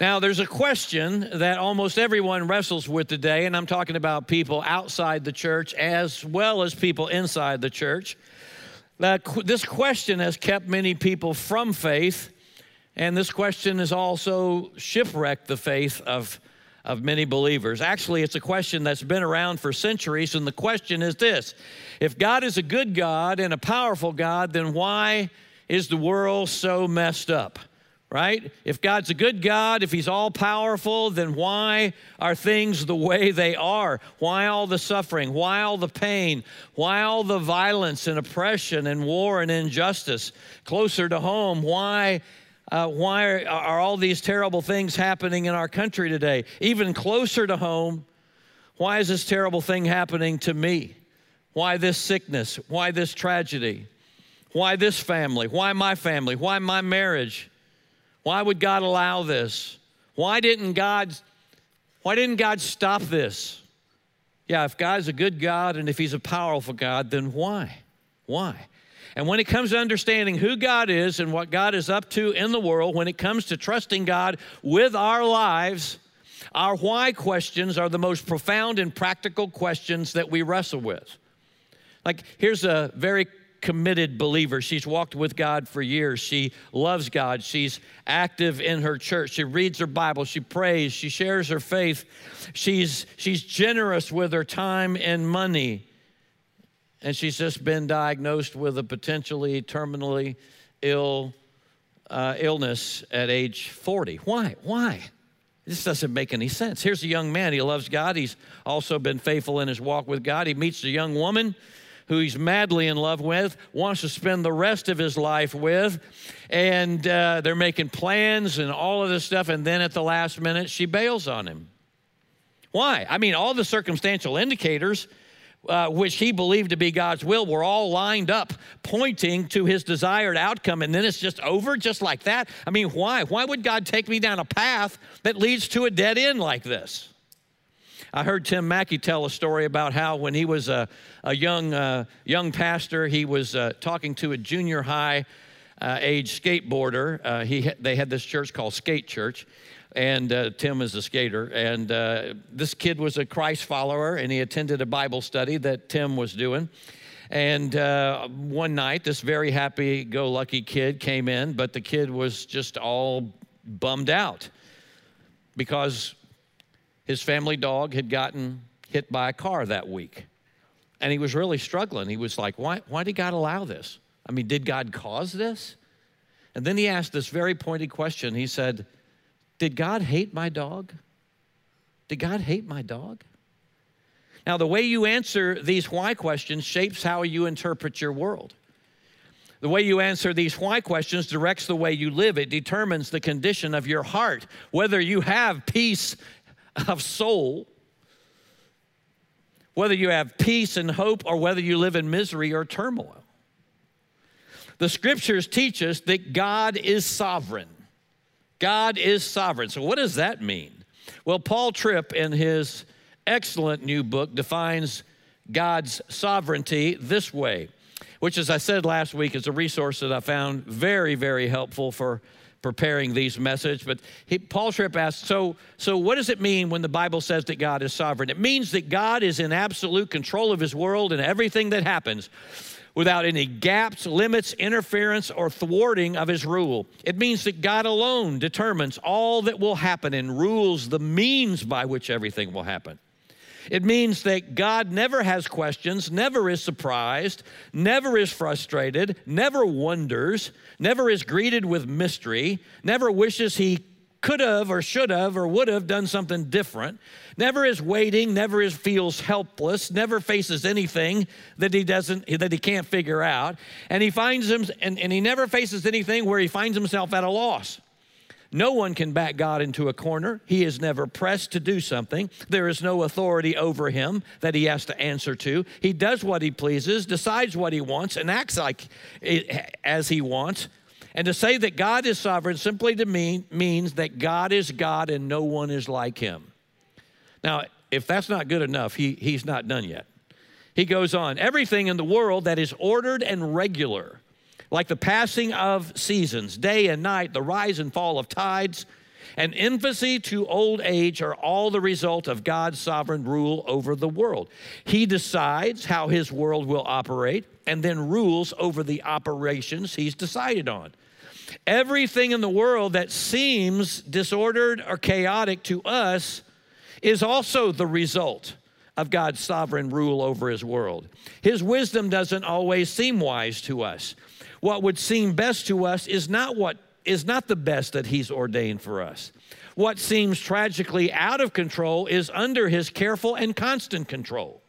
Now, there's a question that almost everyone wrestles with today, and I'm talking about people outside the church as well as people inside the church. This question has kept many people from faith, and this question has also shipwrecked the faith of, of many believers. Actually, it's a question that's been around for centuries, and the question is this If God is a good God and a powerful God, then why is the world so messed up? Right? If God's a good God, if He's all powerful, then why are things the way they are? Why all the suffering? Why all the pain? Why all the violence and oppression and war and injustice? Closer to home, why? Uh, why are, are all these terrible things happening in our country today? Even closer to home, why is this terrible thing happening to me? Why this sickness? Why this tragedy? Why this family? Why my family? Why my marriage? Why would God allow this? Why didn't God why didn't God stop this? Yeah, if God's a good God and if he's a powerful God, then why? Why? And when it comes to understanding who God is and what God is up to in the world, when it comes to trusting God with our lives, our why questions are the most profound and practical questions that we wrestle with. Like, here's a very committed believer. She's walked with God for years. She loves God. She's active in her church. She reads her Bible. She prays. She shares her faith. She's, she's generous with her time and money. And she's just been diagnosed with a potentially terminally ill uh, illness at age 40. Why? Why? This doesn't make any sense. Here's a young man. He loves God. He's also been faithful in his walk with God. He meets a young woman who he's madly in love with, wants to spend the rest of his life with. And uh, they're making plans and all of this stuff. And then at the last minute, she bails on him. Why? I mean, all the circumstantial indicators. Uh, which he believed to be God's will were all lined up, pointing to his desired outcome, and then it's just over just like that. I mean, why? Why would God take me down a path that leads to a dead end like this? I heard Tim Mackie tell a story about how when he was a, a young, uh, young pastor, he was uh, talking to a junior high uh, age skateboarder. Uh, he, they had this church called Skate Church, and uh, Tim is a skater. And uh, this kid was a Christ follower, and he attended a Bible study that Tim was doing. And uh, one night, this very happy go lucky kid came in, but the kid was just all bummed out because his family dog had gotten hit by a car that week. And he was really struggling. He was like, why, why did God allow this? I mean, did God cause this? And then he asked this very pointed question. He said, Did God hate my dog? Did God hate my dog? Now, the way you answer these why questions shapes how you interpret your world. The way you answer these why questions directs the way you live. It determines the condition of your heart, whether you have peace of soul, whether you have peace and hope or whether you live in misery or turmoil. The scriptures teach us that God is sovereign. God is sovereign. So, what does that mean? Well, Paul Tripp, in his excellent new book, defines God's sovereignty this way, which, as I said last week, is a resource that I found very, very helpful for preparing these messages, but he, Paul Tripp asked, so, so what does it mean when the Bible says that God is sovereign? It means that God is in absolute control of his world and everything that happens without any gaps, limits, interference, or thwarting of his rule. It means that God alone determines all that will happen and rules the means by which everything will happen. It means that God never has questions, never is surprised, never is frustrated, never wonders, never is greeted with mystery, never wishes he could have or should have or would have done something different, never is waiting, never is feels helpless, never faces anything that he doesn't that he can't figure out, and he finds him and, and he never faces anything where he finds himself at a loss. No one can back God into a corner. He is never pressed to do something. There is no authority over him that he has to answer to. He does what he pleases, decides what he wants, and acts like as he wants. And to say that God is sovereign simply to mean means that God is God and no one is like him. Now, if that's not good enough, he, he's not done yet. He goes on, everything in the world that is ordered and regular like the passing of seasons, day and night, the rise and fall of tides, and infancy to old age are all the result of God's sovereign rule over the world. He decides how his world will operate and then rules over the operations he's decided on. Everything in the world that seems disordered or chaotic to us is also the result of God's sovereign rule over his world. His wisdom doesn't always seem wise to us. What would seem best to us is not what is not the best that he's ordained for us. What seems tragically out of control is under his careful and constant control.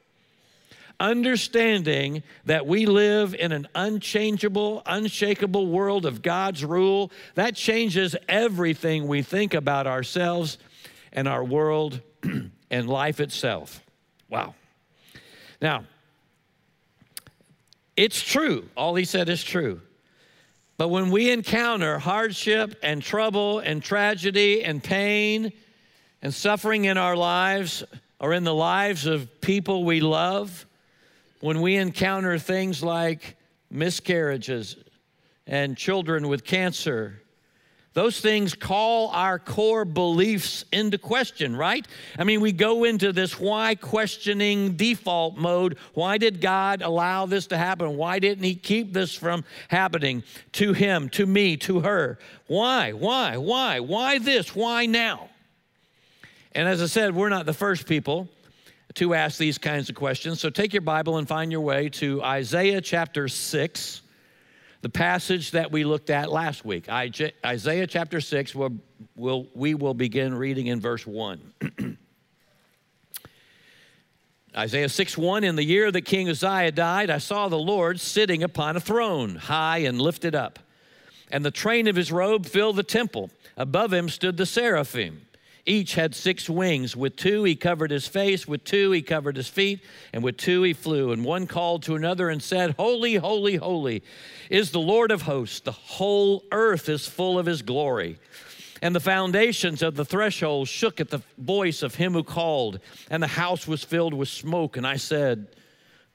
Understanding that we live in an unchangeable, unshakable world of God's rule, that changes everything we think about ourselves and our world and life itself. Wow. Now, it's true. All he said is true. But when we encounter hardship and trouble and tragedy and pain and suffering in our lives or in the lives of people we love, when we encounter things like miscarriages and children with cancer those things call our core beliefs into question, right? I mean, we go into this why questioning default mode. Why did God allow this to happen? Why didn't He keep this from happening to him, to me, to her? Why? Why? Why? Why this? Why now? And as I said, we're not the first people to ask these kinds of questions. So take your Bible and find your way to Isaiah chapter 6 the passage that we looked at last week, Isaiah chapter 6, we'll, we'll, we will begin reading in verse 1. Isaiah 6 1 In the year that King Uzziah died, I saw the Lord sitting upon a throne, high and lifted up, and the train of his robe filled the temple. Above him stood the seraphim. Each had six wings. With two he covered his face, with two he covered his feet, and with two he flew. And one called to another and said, Holy, holy, holy is the Lord of hosts. The whole earth is full of his glory. And the foundations of the threshold shook at the voice of him who called, and the house was filled with smoke. And I said,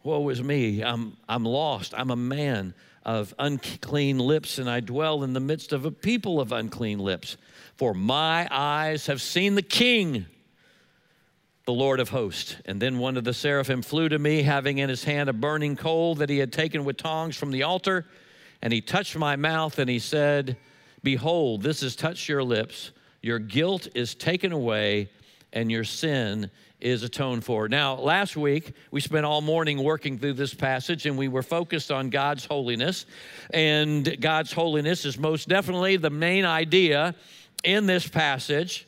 Woe is me, I'm, I'm lost. I'm a man of unclean lips, and I dwell in the midst of a people of unclean lips. For my eyes have seen the King, the Lord of hosts. And then one of the seraphim flew to me, having in his hand a burning coal that he had taken with tongs from the altar. And he touched my mouth, and he said, Behold, this has touched your lips. Your guilt is taken away, and your sin is atoned for. Now, last week, we spent all morning working through this passage and we were focused on God's holiness. And God's holiness is most definitely the main idea in this passage.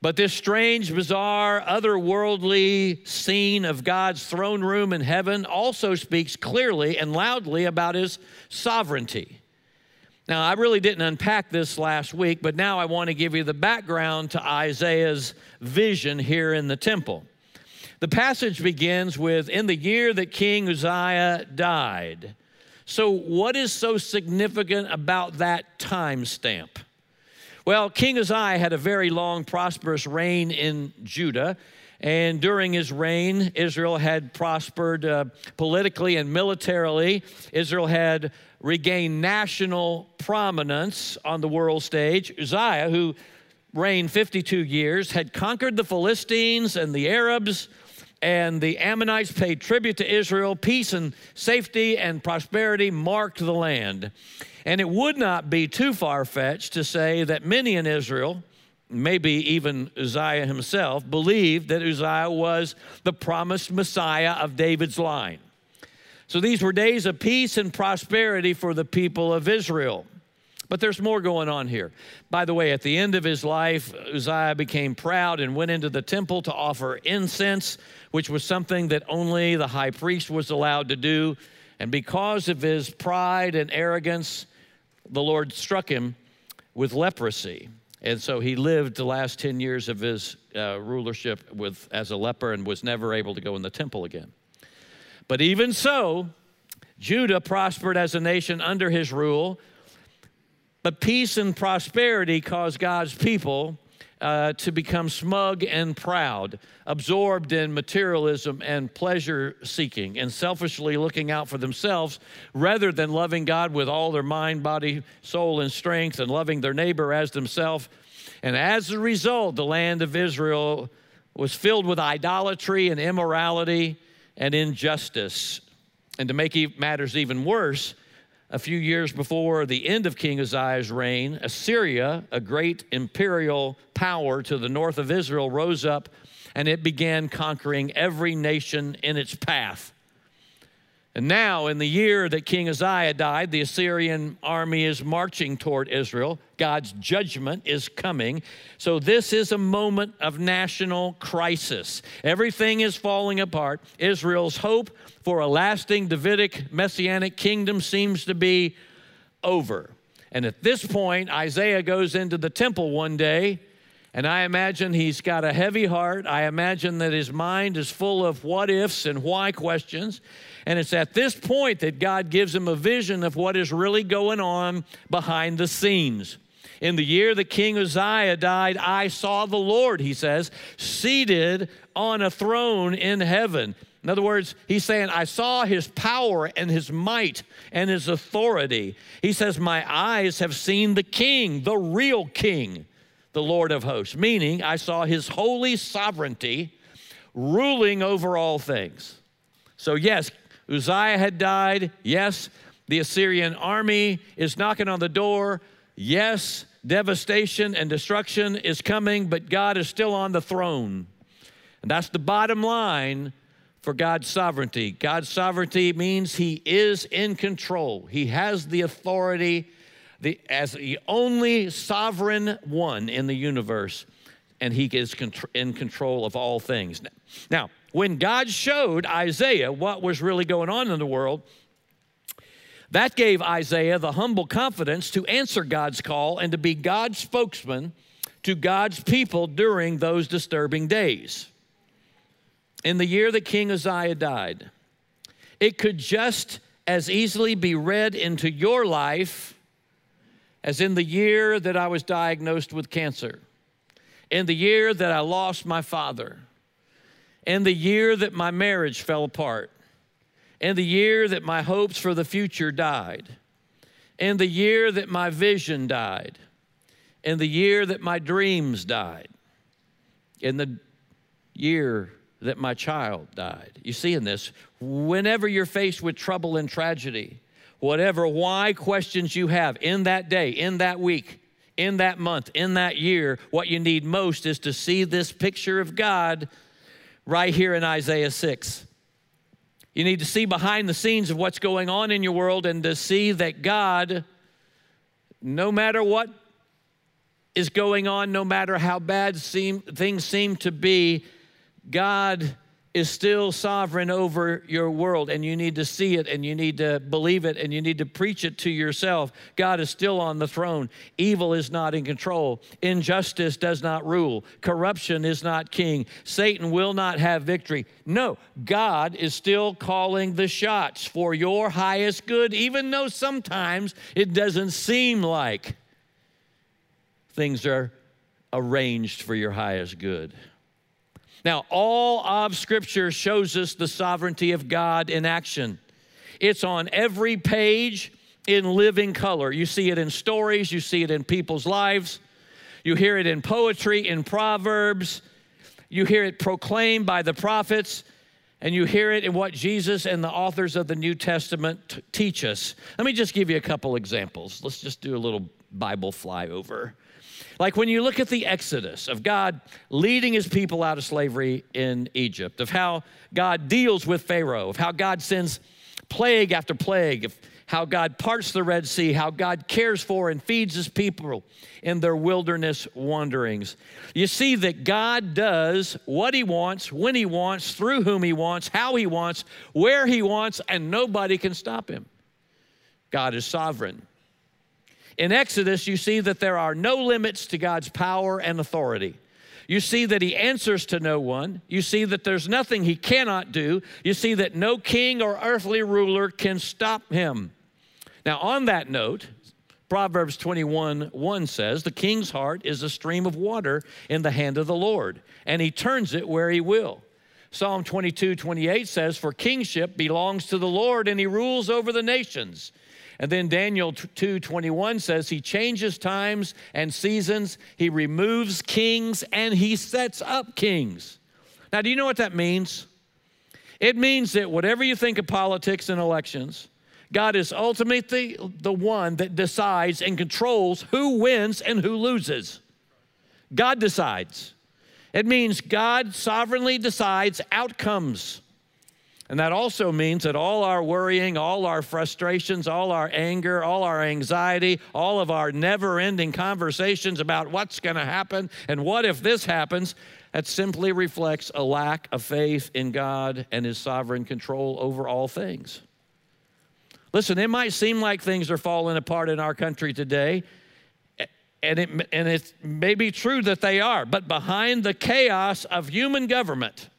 But this strange, bizarre, otherworldly scene of God's throne room in heaven also speaks clearly and loudly about his sovereignty. Now, I really didn't unpack this last week, but now I want to give you the background to Isaiah's vision here in the temple. The passage begins with In the year that King Uzziah died. So, what is so significant about that time stamp? Well, King Uzziah had a very long, prosperous reign in Judah. And during his reign, Israel had prospered uh, politically and militarily. Israel had regained national prominence on the world stage. Uzziah, who reigned 52 years, had conquered the Philistines and the Arabs, and the Ammonites paid tribute to Israel. Peace and safety and prosperity marked the land. And it would not be too far fetched to say that many in Israel, maybe even Uzziah himself, believed that Uzziah was the promised Messiah of David's line. So these were days of peace and prosperity for the people of Israel. But there's more going on here. By the way, at the end of his life, Uzziah became proud and went into the temple to offer incense, which was something that only the high priest was allowed to do. And because of his pride and arrogance, the Lord struck him with leprosy. And so he lived the last 10 years of his uh, rulership with, as a leper and was never able to go in the temple again. But even so, Judah prospered as a nation under his rule, but peace and prosperity caused God's people uh, to become smug and proud, absorbed in materialism and pleasure seeking, and selfishly looking out for themselves rather than loving God with all their mind, body, soul, and strength, and loving their neighbor as themselves. And as a result, the land of Israel was filled with idolatry and immorality and injustice. And to make matters even worse, a few years before the end of King Uzziah's reign, Assyria, a great imperial power to the north of Israel, rose up and it began conquering every nation in its path. And now, in the year that King Uzziah died, the Assyrian army is marching toward Israel. God's judgment is coming. So, this is a moment of national crisis. Everything is falling apart. Israel's hope for a lasting Davidic messianic kingdom seems to be over. And at this point, Isaiah goes into the temple one day and I imagine he's got a heavy heart. I imagine that his mind is full of what ifs and why questions. And it's at this point that God gives him a vision of what is really going on behind the scenes. In the year that King Uzziah died, I saw the Lord, he says, seated on a throne in heaven. In other words, he's saying, I saw his power and his might and his authority. He says, My eyes have seen the king, the real king the Lord of hosts, meaning I saw his holy sovereignty ruling over all things. So, yes, Uzziah had died. Yes, the Assyrian army is knocking on the door. Yes, devastation and destruction is coming, but God is still on the throne. And that's the bottom line for God's sovereignty. God's sovereignty means He is in control, He has the authority the, as the only sovereign one in the universe, and he is in control of all things. Now, when God showed Isaiah what was really going on in the world, that gave Isaiah the humble confidence to answer God's call and to be God's spokesman to God's people during those disturbing days. In the year that King Uzziah died, it could just as easily be read into your life as in the year that I was diagnosed with cancer, in the year that I lost my father, in the year that my marriage fell apart, in the year that my hopes for the future died, in the year that my vision died, in the year that my dreams died, in the year that my child died. You see in this, whenever you're faced with trouble and tragedy, whatever why questions you have in that day, in that week, in that month, in that year, what you need most is to see this picture of God right here in Isaiah 6. You need to see behind the scenes of what's going on in your world and to see that God, no matter what is going on, no matter how bad seem, things seem to be, God is still sovereign over your world, and you need to see it, and you need to believe it, and you need to preach it to yourself. God is still on the throne. Evil is not in control. Injustice does not rule. Corruption is not king. Satan will not have victory. No, God is still calling the shots for your highest good, even though sometimes it doesn't seem like things are arranged for your highest good. Now, all of Scripture shows us the sovereignty of God in action. It's on every page in living color. You see it in stories, you see it in people's lives, you hear it in poetry, in Proverbs, you hear it proclaimed by the prophets, and you hear it in what Jesus and the authors of the New Testament t- teach us. Let me just give you a couple examples. Let's just do a little Bible flyover. Like when you look at the Exodus of God leading his people out of slavery in Egypt, of how God deals with Pharaoh, of how God sends plague after plague, of how God parts the Red Sea, how God cares for and feeds his people in their wilderness wanderings. You see that God does what he wants, when he wants, through whom he wants, how he wants, where he wants, and nobody can stop him. God is sovereign. In Exodus, you see that there are no limits to God's power and authority. You see that he answers to no one. You see that there's nothing he cannot do. You see that no king or earthly ruler can stop him. Now, on that note, Proverbs 21 1 says, The king's heart is a stream of water in the hand of the Lord, and he turns it where he will. Psalm 22 28 says, For kingship belongs to the Lord, and he rules over the nations. And then Daniel 2:21 says he changes times and seasons, he removes kings and he sets up kings. Now, do you know what that means? It means that whatever you think of politics and elections, God is ultimately the one that decides and controls who wins and who loses. God decides. It means God sovereignly decides outcomes. And that also means that all our worrying, all our frustrations, all our anger, all our anxiety, all of our never ending conversations about what's going to happen and what if this happens, that simply reflects a lack of faith in God and His sovereign control over all things. Listen, it might seem like things are falling apart in our country today, and it, and it may be true that they are, but behind the chaos of human government,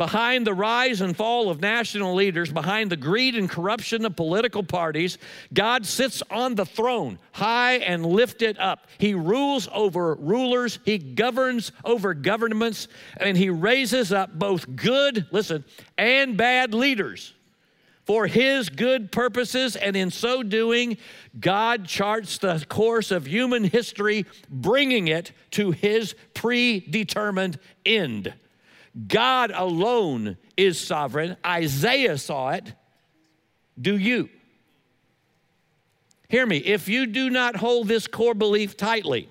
behind the rise and fall of national leaders, behind the greed and corruption of political parties, God sits on the throne, high and lifted up. He rules over rulers, He governs over governments, and He raises up both good, listen, and bad leaders for his good purposes, and in so doing, God charts the course of human history, bringing it to his predetermined end. God alone is sovereign. Isaiah saw it. Do you? Hear me, if you do not hold this core belief tightly,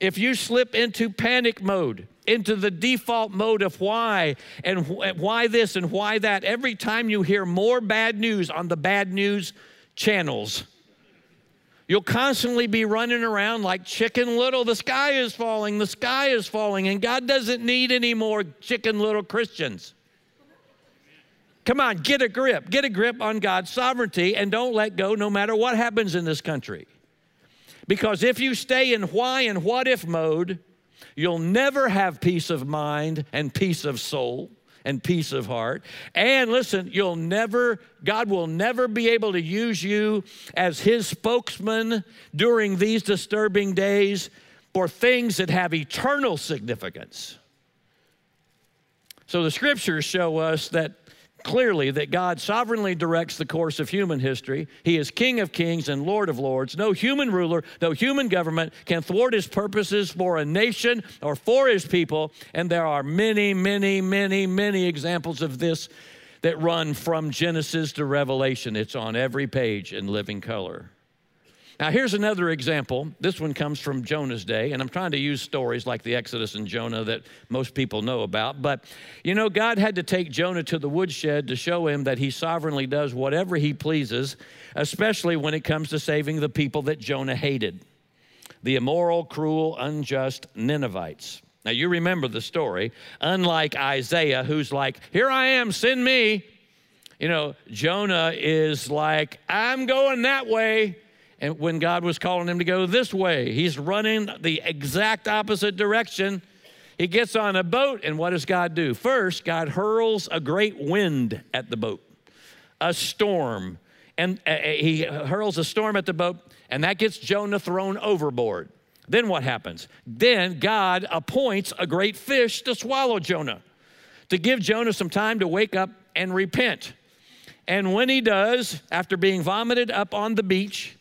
if you slip into panic mode, into the default mode of why and why this and why that every time you hear more bad news on the bad news channels. You'll constantly be running around like chicken little. The sky is falling, the sky is falling, and God doesn't need any more chicken little Christians. Come on, get a grip. Get a grip on God's sovereignty and don't let go no matter what happens in this country. Because if you stay in why and what if mode, You'll never have peace of mind and peace of soul and peace of heart. And listen, you'll never, God will never be able to use you as his spokesman during these disturbing days for things that have eternal significance. So the scriptures show us that clearly that God sovereignly directs the course of human history. He is King of kings and Lord of lords. No human ruler, no human government can thwart his purposes for a nation or for his people. And there are many, many, many, many examples of this that run from Genesis to Revelation. It's on every page in living color. Now, here's another example. This one comes from Jonah's day, and I'm trying to use stories like the Exodus and Jonah that most people know about. But, you know, God had to take Jonah to the woodshed to show him that he sovereignly does whatever he pleases, especially when it comes to saving the people that Jonah hated the immoral, cruel, unjust Ninevites. Now, you remember the story. Unlike Isaiah, who's like, Here I am, send me. You know, Jonah is like, I'm going that way and when God was calling him to go this way. He's running the exact opposite direction. He gets on a boat, and what does God do? First, God hurls a great wind at the boat, a storm. And uh, uh, he hurls a storm at the boat, and that gets Jonah thrown overboard. Then what happens? Then God appoints a great fish to swallow Jonah, to give Jonah some time to wake up and repent. And when he does, after being vomited up on the beach,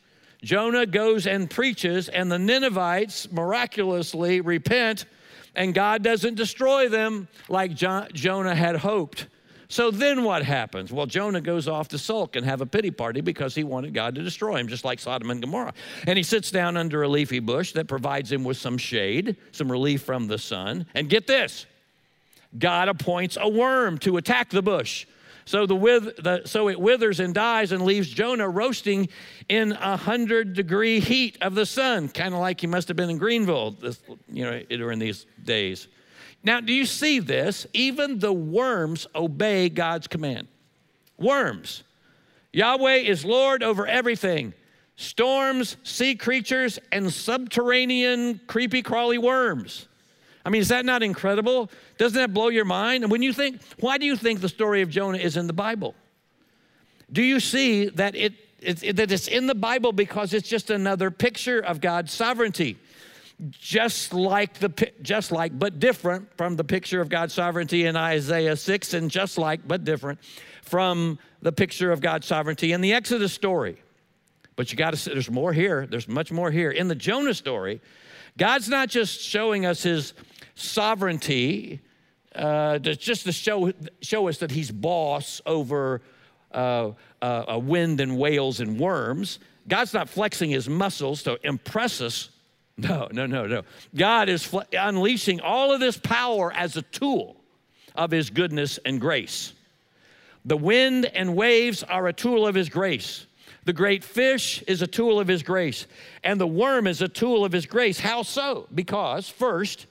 Jonah goes and preaches, and the Ninevites miraculously repent, and God doesn't destroy them like jo- Jonah had hoped. So then what happens? Well, Jonah goes off to sulk and have a pity party because he wanted God to destroy him, just like Sodom and Gomorrah. And he sits down under a leafy bush that provides him with some shade, some relief from the sun. And get this God appoints a worm to attack the bush. So, the, with, the, so it withers and dies and leaves Jonah roasting in a hundred degree heat of the sun, kind of like he must have been in Greenville, this, you know, during these days. Now, do you see this? Even the worms obey God's command. Worms. Yahweh is Lord over everything storms, sea creatures, and subterranean creepy crawly worms. I mean, is that not incredible? Doesn't that blow your mind? And when you think, why do you think the story of Jonah is in the Bible? Do you see that it, it, that it's in the Bible because it's just another picture of God's sovereignty? Just like the just like but different from the picture of God's sovereignty in Isaiah 6 and just like but different from the picture of God's sovereignty in the Exodus story. But you got to, there's more here. There's much more here. In the Jonah story, God's not just showing us his sovereignty, uh, just to show, show us that he's boss over uh, uh, wind and whales and worms. God's not flexing his muscles to impress us. No, no, no, no. God is fl- unleashing all of this power as a tool of his goodness and grace. The wind and waves are a tool of his grace. The great fish is a tool of his grace, and the worm is a tool of his grace. How so? Because, first,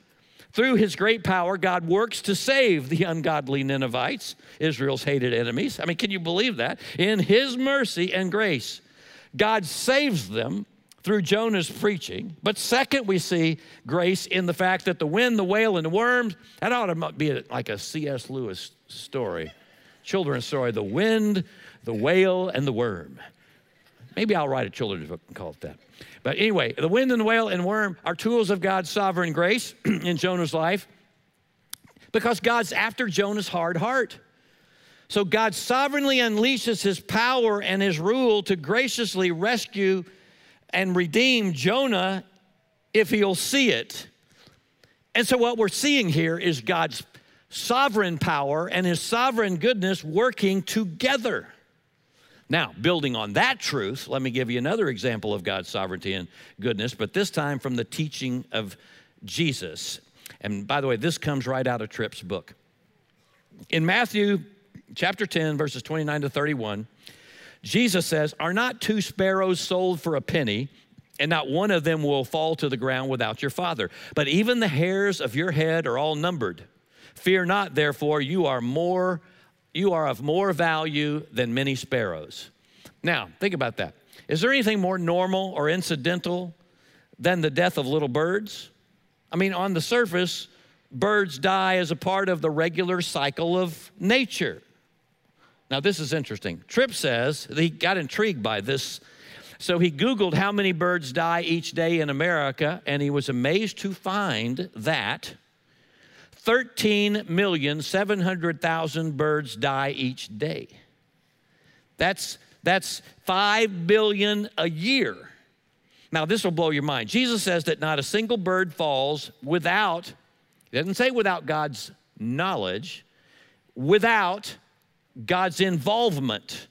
through his great power, God works to save the ungodly Ninevites, Israel's hated enemies. I mean, can you believe that? In his mercy and grace, God saves them through Jonah's preaching. But second, we see grace in the fact that the wind, the whale, and the worms, that ought to be like a C.S. Lewis story, children's story. The wind, the whale, and the worm. Maybe I'll write a children's book and call it that. But anyway, the wind and the whale and worm are tools of God's sovereign grace in Jonah's life because God's after Jonah's hard heart. So God sovereignly unleashes his power and his rule to graciously rescue and redeem Jonah if he'll see it. And so, what we're seeing here is God's sovereign power and his sovereign goodness working together. Now, building on that truth, let me give you another example of God's sovereignty and goodness, but this time from the teaching of Jesus. And by the way, this comes right out of Tripp's book. In Matthew chapter 10, verses 29 to 31, Jesus says, Are not two sparrows sold for a penny? And not one of them will fall to the ground without your Father. But even the hairs of your head are all numbered. Fear not, therefore, you are more you are of more value than many sparrows. Now, think about that. Is there anything more normal or incidental than the death of little birds? I mean, on the surface, birds die as a part of the regular cycle of nature. Now, this is interesting. Tripp says he got intrigued by this. So he Googled how many birds die each day in America, and he was amazed to find that 13,700,000 birds die each day. That's, that's 5 billion a year. Now, this will blow your mind. Jesus says that not a single bird falls without, he doesn't say without God's knowledge, without God's involvement.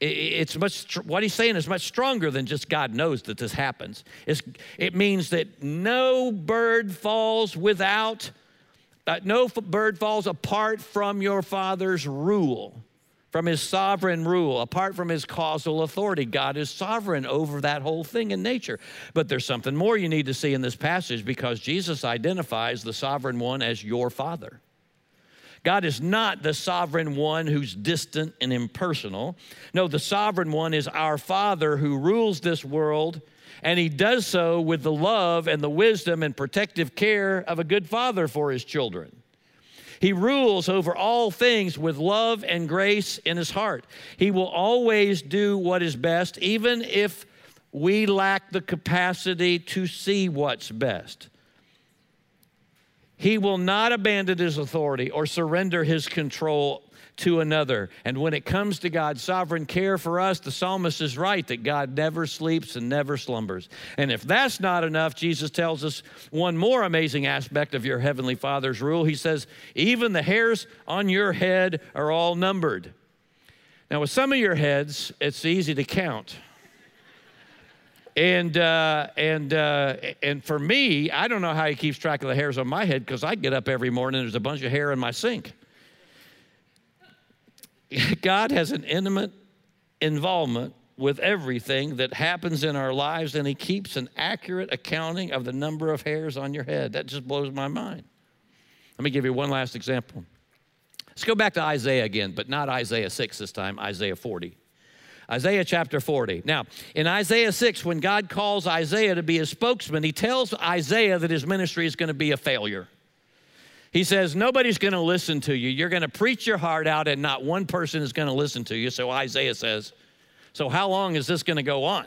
It's much, what he's saying is much stronger than just God knows that this happens. It's, it means that no bird falls without uh, no bird falls apart from your Father's rule, from his sovereign rule, apart from his causal authority. God is sovereign over that whole thing in nature. But there's something more you need to see in this passage because Jesus identifies the sovereign one as your Father. God is not the sovereign one who's distant and impersonal. No, the sovereign one is our Father who rules this world and he does so with the love and the wisdom and protective care of a good father for his children. He rules over all things with love and grace in his heart. He will always do what is best, even if we lack the capacity to see what's best. He will not abandon his authority or surrender his control to another. And when it comes to God's sovereign care for us, the psalmist is right that God never sleeps and never slumbers. And if that's not enough, Jesus tells us one more amazing aspect of your heavenly Father's rule. He says, Even the hairs on your head are all numbered. Now, with some of your heads, it's easy to count. And uh, and uh, and for me, I don't know how he keeps track of the hairs on my head because I get up every morning. There's a bunch of hair in my sink. God has an intimate involvement with everything that happens in our lives, and He keeps an accurate accounting of the number of hairs on your head. That just blows my mind. Let me give you one last example. Let's go back to Isaiah again, but not Isaiah 6 this time, Isaiah 40. Isaiah chapter 40. Now, in Isaiah 6, when God calls Isaiah to be his spokesman, he tells Isaiah that his ministry is going to be a failure. He says, Nobody's going to listen to you. You're going to preach your heart out, and not one person is going to listen to you. So Isaiah says, So how long is this going to go on?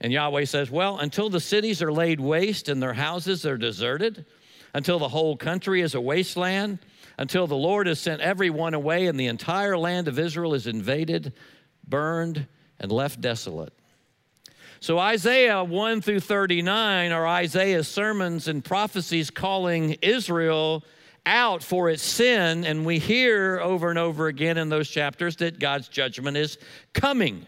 And Yahweh says, Well, until the cities are laid waste and their houses are deserted, until the whole country is a wasteland, until the Lord has sent everyone away and the entire land of Israel is invaded, burned, and left desolate. So, Isaiah 1 through 39 are Isaiah's sermons and prophecies calling Israel out for its sin. And we hear over and over again in those chapters that God's judgment is coming.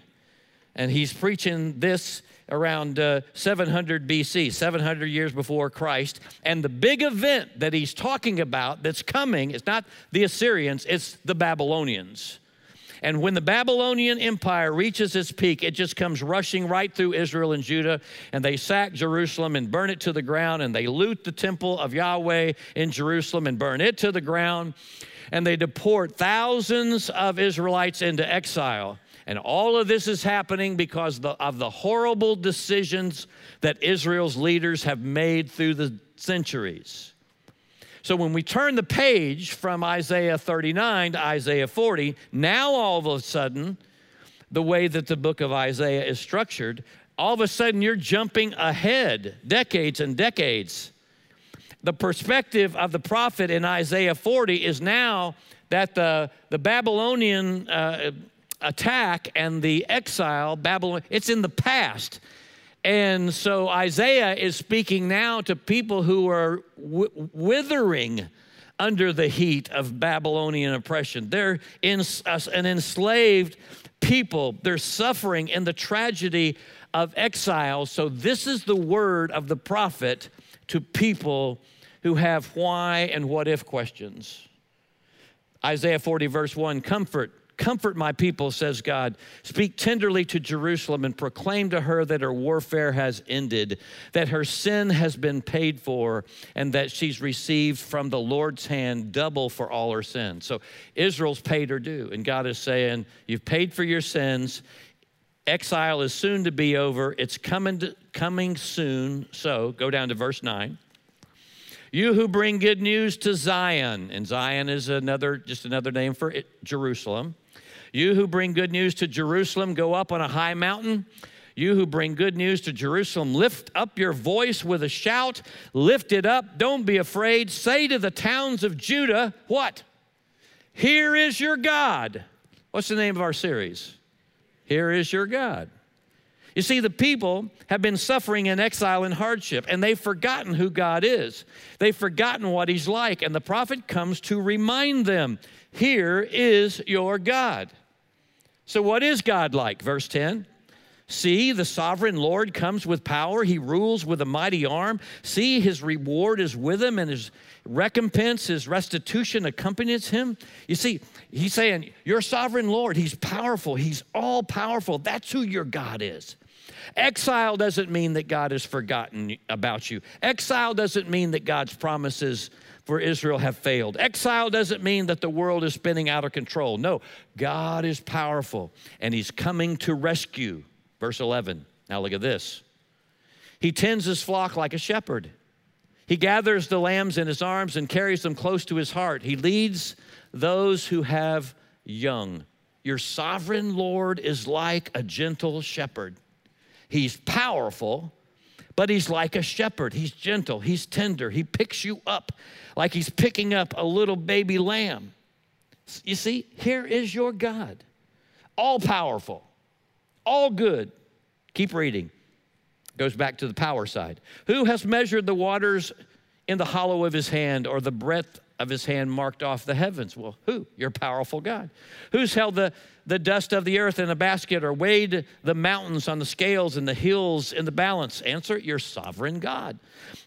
And he's preaching this around uh, 700 BC, 700 years before Christ. And the big event that he's talking about that's coming is not the Assyrians, it's the Babylonians. And when the Babylonian Empire reaches its peak, it just comes rushing right through Israel and Judah, and they sack Jerusalem and burn it to the ground, and they loot the temple of Yahweh in Jerusalem and burn it to the ground, and they deport thousands of Israelites into exile. And all of this is happening because of the horrible decisions that Israel's leaders have made through the centuries. So when we turn the page from Isaiah 39 to Isaiah 40, now all of a sudden, the way that the book of Isaiah is structured, all of a sudden you're jumping ahead decades and decades. The perspective of the prophet in Isaiah 40 is now that the, the Babylonian uh, attack and the exile, Babylon, it's in the past. And so Isaiah is speaking now to people who are withering under the heat of Babylonian oppression. They're in, uh, an enslaved people, they're suffering in the tragedy of exile. So, this is the word of the prophet to people who have why and what if questions. Isaiah 40, verse 1 Comfort Comfort my people, says God. Speak tenderly to Jerusalem and proclaim to her that her warfare has ended, that her sin has been paid for, and that she's received from the Lord's hand double for all her sins. So Israel's paid her due, and God is saying, You've paid for your sins. Exile is soon to be over. It's coming, to, coming soon. So go down to verse 9. You who bring good news to Zion, and Zion is another, just another name for it, Jerusalem. You who bring good news to Jerusalem, go up on a high mountain. You who bring good news to Jerusalem, lift up your voice with a shout. Lift it up. Don't be afraid. Say to the towns of Judah, what? Here is your God. What's the name of our series? Here is your God. You see, the people have been suffering in exile and hardship, and they've forgotten who God is. They've forgotten what He's like, and the prophet comes to remind them here is your God. So, what is God like? Verse 10. See, the sovereign Lord comes with power. He rules with a mighty arm. See, his reward is with him, and his recompense, his restitution accompanies him. You see, he's saying, Your sovereign Lord, he's powerful. He's all powerful. That's who your God is. Exile doesn't mean that God has forgotten about you. Exile doesn't mean that God's promises for Israel have failed. Exile doesn't mean that the world is spinning out of control. No, God is powerful and He's coming to rescue. Verse 11. Now look at this. He tends his flock like a shepherd. He gathers the lambs in his arms and carries them close to his heart. He leads those who have young. Your sovereign Lord is like a gentle shepherd. He's powerful, but he's like a shepherd. He's gentle, he's tender. He picks you up like he's picking up a little baby lamb. You see, here is your God, all powerful, all good. Keep reading. Goes back to the power side. Who has measured the waters in the hollow of his hand or the breadth of his hand marked off the heavens? Well, who? Your powerful God. Who's held the the dust of the earth in a basket or weighed the mountains on the scales and the hills in the balance? Answer, your sovereign God.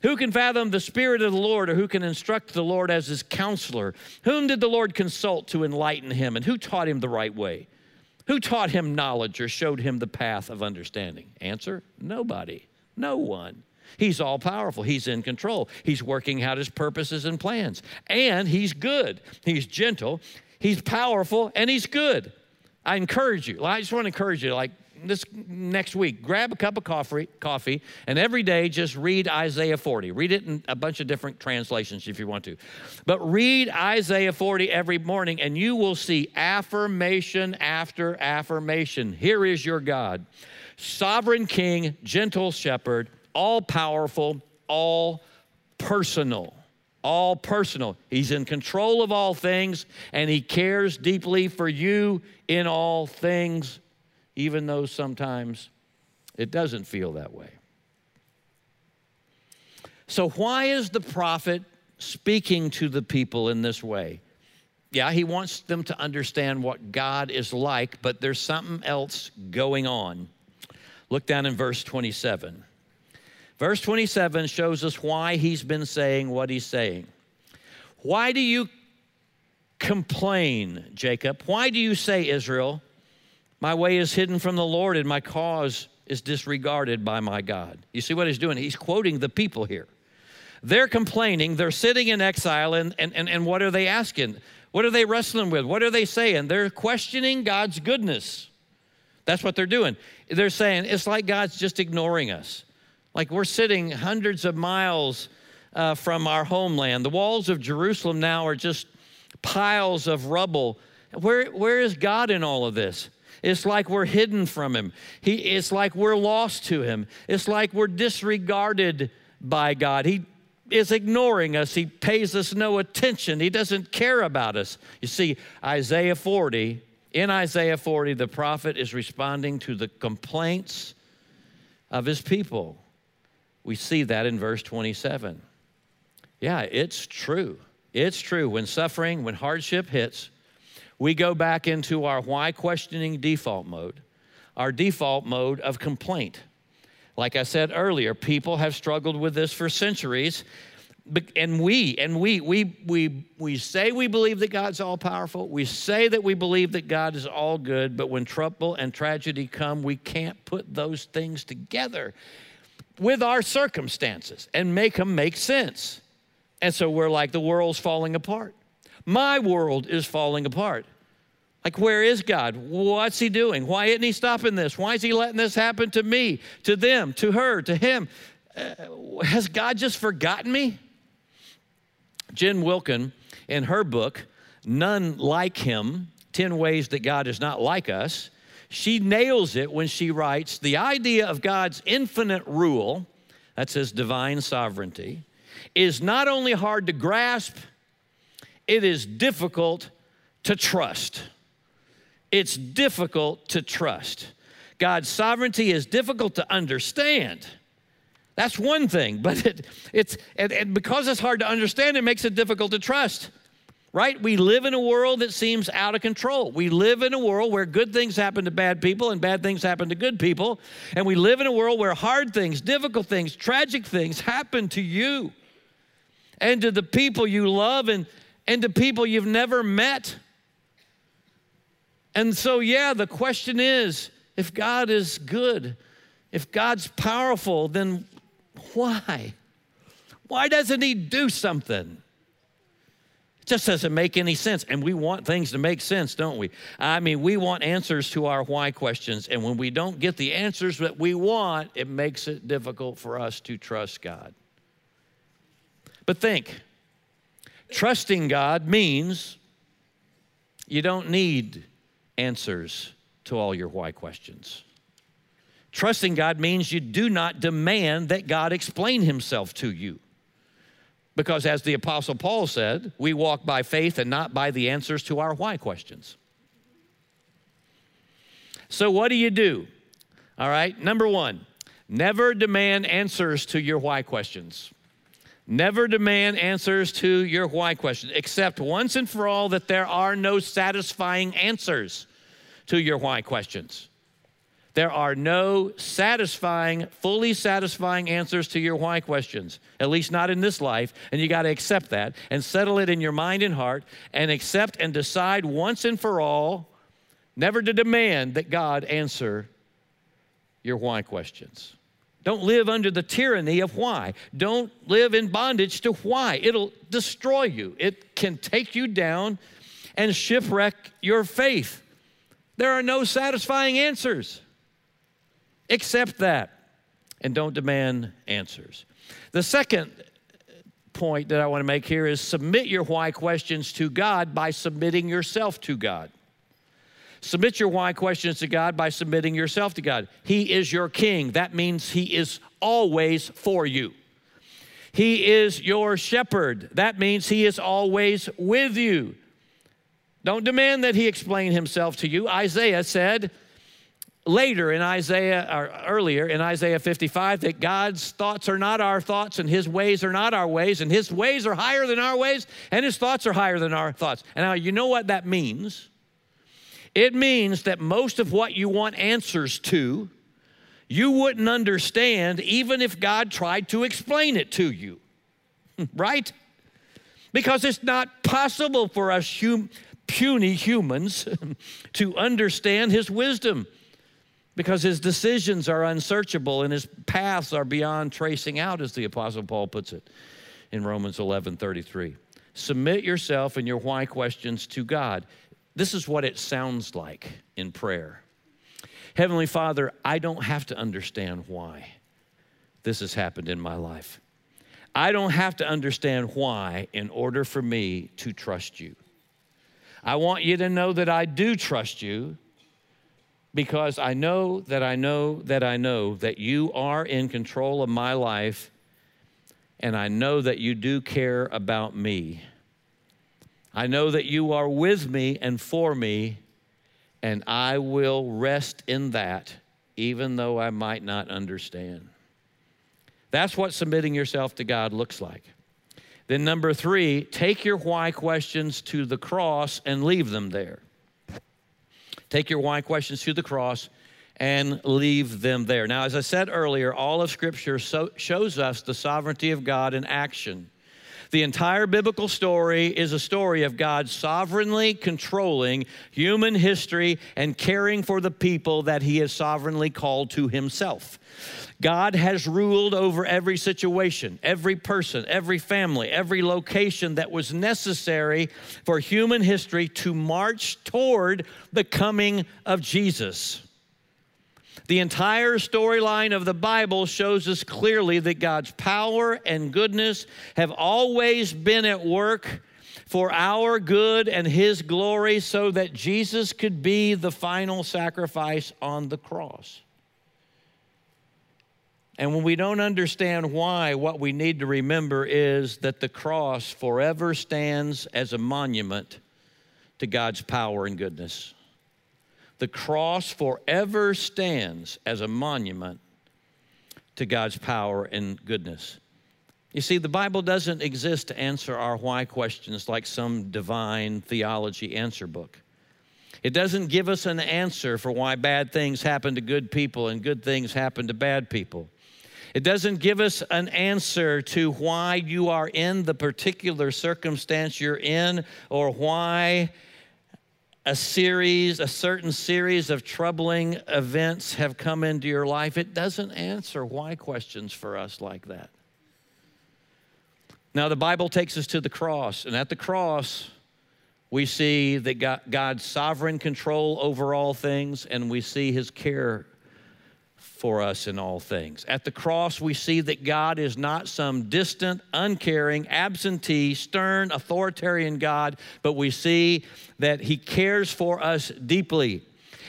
Who can fathom the Spirit of the Lord or who can instruct the Lord as his counselor? Whom did the Lord consult to enlighten him and who taught him the right way? Who taught him knowledge or showed him the path of understanding? Answer, nobody, no one. He's all powerful. He's in control. He's working out his purposes and plans. And he's good. He's gentle. He's powerful and he's good. I encourage you. I just want to encourage you, like this next week, grab a cup of coffee, coffee, and every day just read Isaiah 40. Read it in a bunch of different translations if you want to. But read Isaiah 40 every morning, and you will see affirmation after affirmation. Here is your God, sovereign king, gentle shepherd, all powerful, all personal all personal. He's in control of all things and he cares deeply for you in all things, even though sometimes It doesn't feel that way. So, why is the prophet speaking to the people in this way? Yeah, he wants them to understand what God is like, but there's something else going on. Look down in verse 27. Verse 27 shows us why he's been saying what he's saying. Why do you complain, Jacob? Why do you say, Israel, my way is hidden from the Lord and my cause is disregarded by my God? You see what he's doing? He's quoting the people here. They're complaining, they're sitting in exile, and, and, and, and what are they asking? What are they wrestling with? What are they saying? They're questioning God's goodness. That's what they're doing. They're saying it's like God's just ignoring us. Like we're sitting hundreds of miles uh, from our homeland. The walls of Jerusalem now are just piles of rubble. Where, where is God in all of this? It's like we're hidden from Him. He, it's like we're lost to Him. It's like we're disregarded by God. He is ignoring us. He pays us no attention. He doesn't care about us. You see, Isaiah 40, in Isaiah 40, the prophet is responding to the complaints of his people. We see that in verse 27. Yeah, it's true. It's true. When suffering, when hardship hits, we go back into our why questioning default mode, our default mode of complaint. Like I said earlier, people have struggled with this for centuries. And we, and we, we, we, we say we believe that God's all powerful. We say that we believe that God is all good, but when trouble and tragedy come, we can't put those things together with our circumstances and make them make sense. And so we're like, the world's falling apart. My world is falling apart. Like, where is God? What's He doing? Why isn't He stopping this? Why is He letting this happen to me, to them, to her, to him? Uh, has God just forgotten me? Jen Wilkin, in her book, None Like Him 10 Ways That God Is Not Like Us, she nails it when she writes the idea of God's infinite rule, that's His divine sovereignty, is not only hard to grasp, it is difficult to trust. It's difficult to trust. God's sovereignty is difficult to understand. That's one thing, but it, it's and, and because it's hard to understand, it makes it difficult to trust. Right? We live in a world that seems out of control. We live in a world where good things happen to bad people and bad things happen to good people. And we live in a world where hard things, difficult things, tragic things happen to you and to the people you love and, and to people you've never met. And so, yeah, the question is if God is good, if God's powerful, then why? Why doesn't He do something? Just doesn't make any sense. And we want things to make sense, don't we? I mean, we want answers to our why questions. And when we don't get the answers that we want, it makes it difficult for us to trust God. But think trusting God means you don't need answers to all your why questions. Trusting God means you do not demand that God explain himself to you. Because as the Apostle Paul said, we walk by faith and not by the answers to our why questions. So, what do you do? All right, number one, never demand answers to your why questions. Never demand answers to your why question, except once and for all that there are no satisfying answers to your why questions. There are no satisfying, fully satisfying answers to your why questions, at least not in this life. And you got to accept that and settle it in your mind and heart and accept and decide once and for all never to demand that God answer your why questions. Don't live under the tyranny of why. Don't live in bondage to why. It'll destroy you, it can take you down and shipwreck your faith. There are no satisfying answers. Accept that and don't demand answers. The second point that I want to make here is submit your why questions to God by submitting yourself to God. Submit your why questions to God by submitting yourself to God. He is your king. That means He is always for you. He is your shepherd. That means He is always with you. Don't demand that He explain Himself to you. Isaiah said, later in Isaiah, or earlier in Isaiah 55, that God's thoughts are not our thoughts and his ways are not our ways, and his ways are higher than our ways, and his thoughts are higher than our thoughts. And now, you know what that means? It means that most of what you want answers to, you wouldn't understand even if God tried to explain it to you, right? Because it's not possible for us hum- puny humans to understand his wisdom because his decisions are unsearchable and his paths are beyond tracing out, as the Apostle Paul puts it in Romans 11 33. Submit yourself and your why questions to God. This is what it sounds like in prayer. Heavenly Father, I don't have to understand why this has happened in my life. I don't have to understand why in order for me to trust you. I want you to know that I do trust you because I know that I know that I know that you are in control of my life and I know that you do care about me. I know that you are with me and for me, and I will rest in that even though I might not understand. That's what submitting yourself to God looks like. Then, number three, take your why questions to the cross and leave them there. Take your why questions to the cross and leave them there. Now, as I said earlier, all of Scripture so shows us the sovereignty of God in action. The entire biblical story is a story of God sovereignly controlling human history and caring for the people that He has sovereignly called to Himself. God has ruled over every situation, every person, every family, every location that was necessary for human history to march toward the coming of Jesus. The entire storyline of the Bible shows us clearly that God's power and goodness have always been at work for our good and His glory so that Jesus could be the final sacrifice on the cross. And when we don't understand why, what we need to remember is that the cross forever stands as a monument to God's power and goodness. The cross forever stands as a monument to God's power and goodness. You see, the Bible doesn't exist to answer our why questions like some divine theology answer book. It doesn't give us an answer for why bad things happen to good people and good things happen to bad people. It doesn't give us an answer to why you are in the particular circumstance you're in or why a series, a certain series of troubling events have come into your life. It doesn't answer why questions for us like that. Now, the Bible takes us to the cross, and at the cross, we see that God's sovereign control over all things, and we see his care for us in all things. At the cross, we see that God is not some distant, uncaring, absentee, stern, authoritarian God, but we see that He cares for us deeply.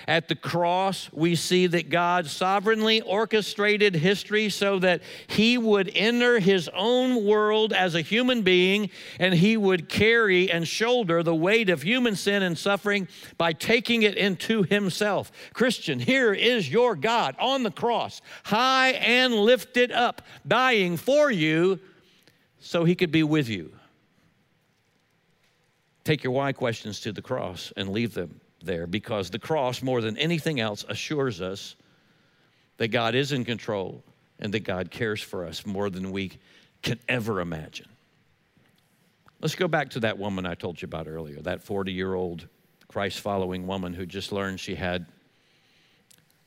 At the cross, we see that God sovereignly orchestrated history so that he would enter his own world as a human being and he would carry and shoulder the weight of human sin and suffering by taking it into himself. Christian, here is your God on the cross, high and lifted up, dying for you so he could be with you. Take your why questions to the cross and leave them there because the cross, more than anything else, assures us that God is in control and that God cares for us more than we can ever imagine. Let's go back to that woman I told you about earlier, that 40 year old Christ following woman who just learned she had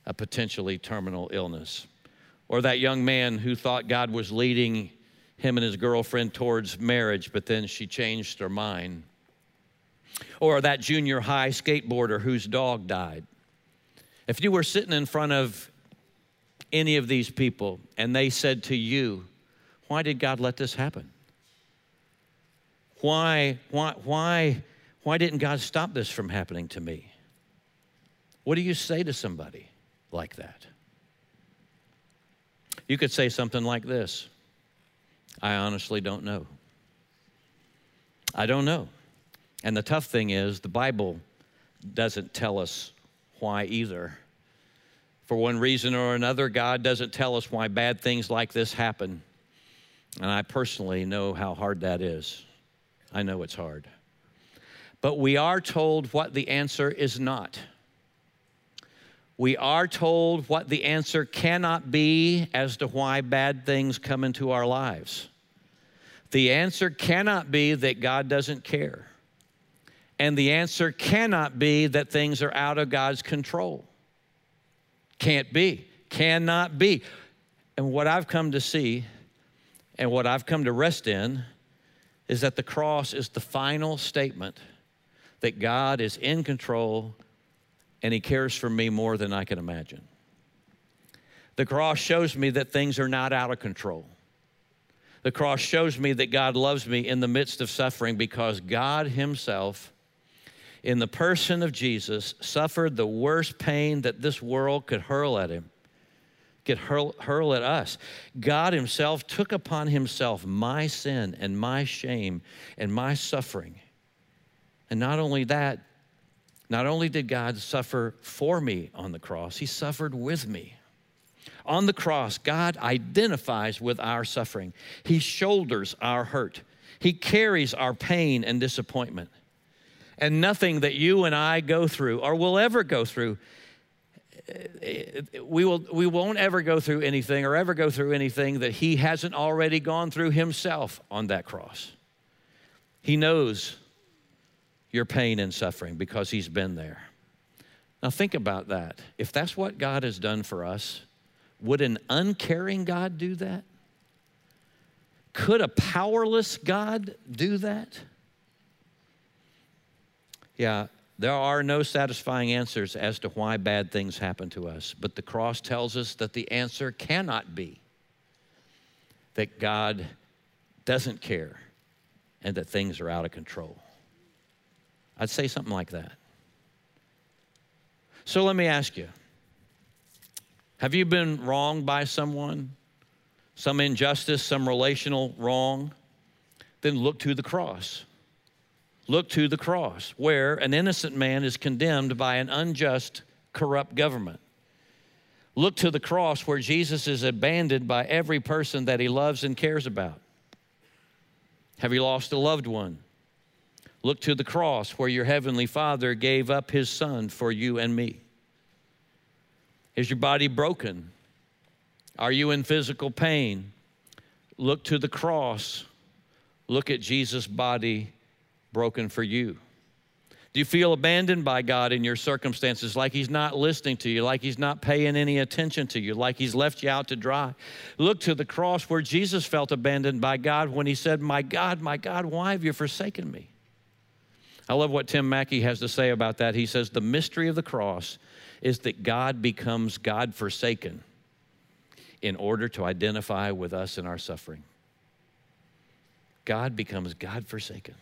a potentially terminal illness. Or that young man who thought God was leading him and his girlfriend towards marriage, but then she changed her mind. Or that junior high skateboarder whose dog died. If you were sitting in front of any of these people and they said to you, Why did God let this happen? Why, why, why, why didn't God stop this from happening to me? What do you say to somebody like that? You could say something like this I honestly don't know. I don't know. And the tough thing is, the Bible doesn't tell us why either. For one reason or another, God doesn't tell us why bad things like this happen. And I personally know how hard that is. I know it's hard. But we are told what the answer is not. We are told what the answer cannot be as to why bad things come into our lives. The answer cannot be that God doesn't care. And the answer cannot be that things are out of God's control. Can't be, cannot be. And what I've come to see and what I've come to rest in is that the cross is the final statement that God is in control and He cares for me more than I can imagine. The cross shows me that things are not out of control. The cross shows me that God loves me in the midst of suffering because God Himself, in the person of Jesus, suffered the worst pain that this world could hurl at Him, could hurl, hurl at us. God Himself took upon Himself my sin and my shame and my suffering. And not only that, not only did God suffer for me on the cross, He suffered with me. On the cross, God identifies with our suffering. He shoulders our hurt. He carries our pain and disappointment. And nothing that you and I go through or will ever go through, we, will, we won't ever go through anything or ever go through anything that He hasn't already gone through Himself on that cross. He knows your pain and suffering because He's been there. Now, think about that. If that's what God has done for us, would an uncaring God do that? Could a powerless God do that? Yeah, there are no satisfying answers as to why bad things happen to us, but the cross tells us that the answer cannot be that God doesn't care and that things are out of control. I'd say something like that. So let me ask you have you been wronged by someone? Some injustice, some relational wrong? Then look to the cross. Look to the cross, where an innocent man is condemned by an unjust, corrupt government. Look to the cross where Jesus is abandoned by every person that he loves and cares about. Have you lost a loved one? Look to the cross where your heavenly Father gave up his Son for you and me. Is your body broken? Are you in physical pain? Look to the cross. Look at Jesus' body broken for you. Do you feel abandoned by God in your circumstances, like He's not listening to you, like He's not paying any attention to you, like He's left you out to dry? Look to the cross where Jesus felt abandoned by God when He said, My God, my God, why have you forsaken me? I love what Tim Mackie has to say about that. He says, The mystery of the cross is that God becomes God forsaken in order to identify with us in our suffering. God becomes God forsaken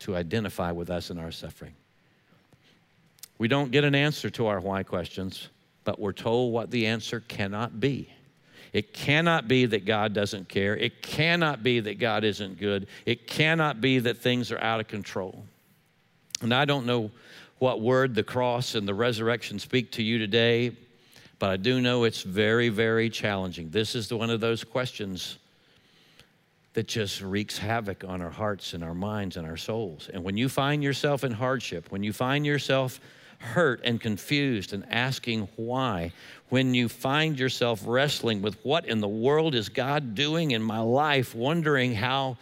to identify with us in our suffering. We don't get an answer to our why questions, but we're told what the answer cannot be. It cannot be that God doesn't care. It cannot be that God isn't good. It cannot be that things are out of control. And I don't know what word the cross and the resurrection speak to you today, but I do know it's very, very challenging. This is one of those questions that just wreaks havoc on our hearts and our minds and our souls. And when you find yourself in hardship, when you find yourself hurt and confused and asking why, when you find yourself wrestling with what in the world is God doing in my life, wondering how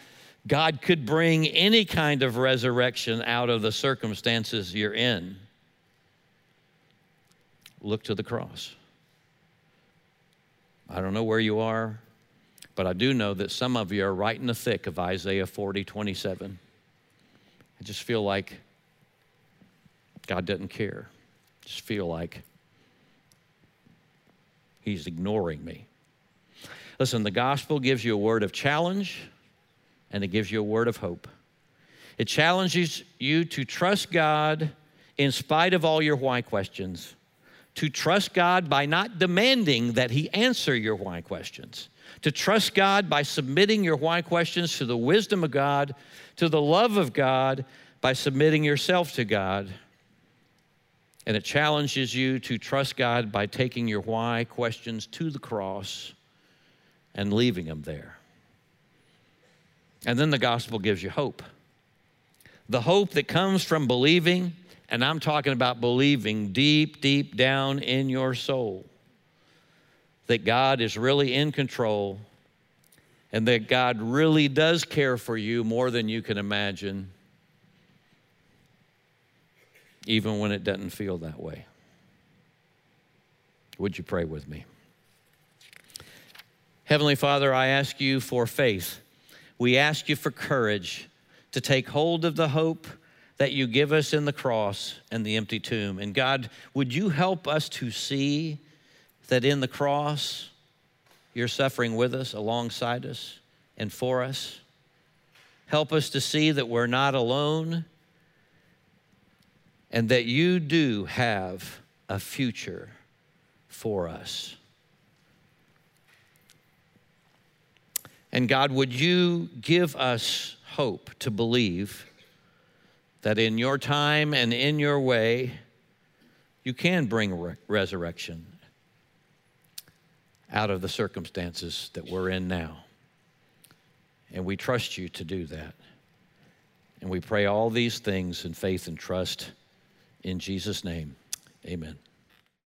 God could bring any kind of resurrection out of the circumstances you're in. Look to the cross. I don't know where you are, but I do know that some of you are right in the thick of Isaiah 40 27. I just feel like God doesn't care. I just feel like He's ignoring me. Listen, the gospel gives you a word of challenge and it gives you a word of hope. It challenges you to trust God in spite of all your why questions, to trust God by not demanding that He answer your why questions, to trust God by submitting your why questions to the wisdom of God, to the love of God, by submitting yourself to God. And it challenges you to trust God by taking your why questions to the cross and leaving them there. And then the gospel gives you hope. The hope that comes from believing, and I'm talking about believing deep, deep down in your soul that God is really in control and that God really does care for you more than you can imagine, even when it doesn't feel that way. Would you pray with me? Heavenly Father, I ask you for faith. We ask you for courage to take hold of the hope that you give us in the cross and the empty tomb. And God, would you help us to see that in the cross, you're suffering with us, alongside us, and for us. Help us to see that we're not alone and that you do have a future for us. And God, would you give us hope to believe that in your time and in your way, you can bring re- resurrection out of the circumstances that we're in now. And we trust you to do that. And we pray all these things in faith and trust in Jesus' name. Amen.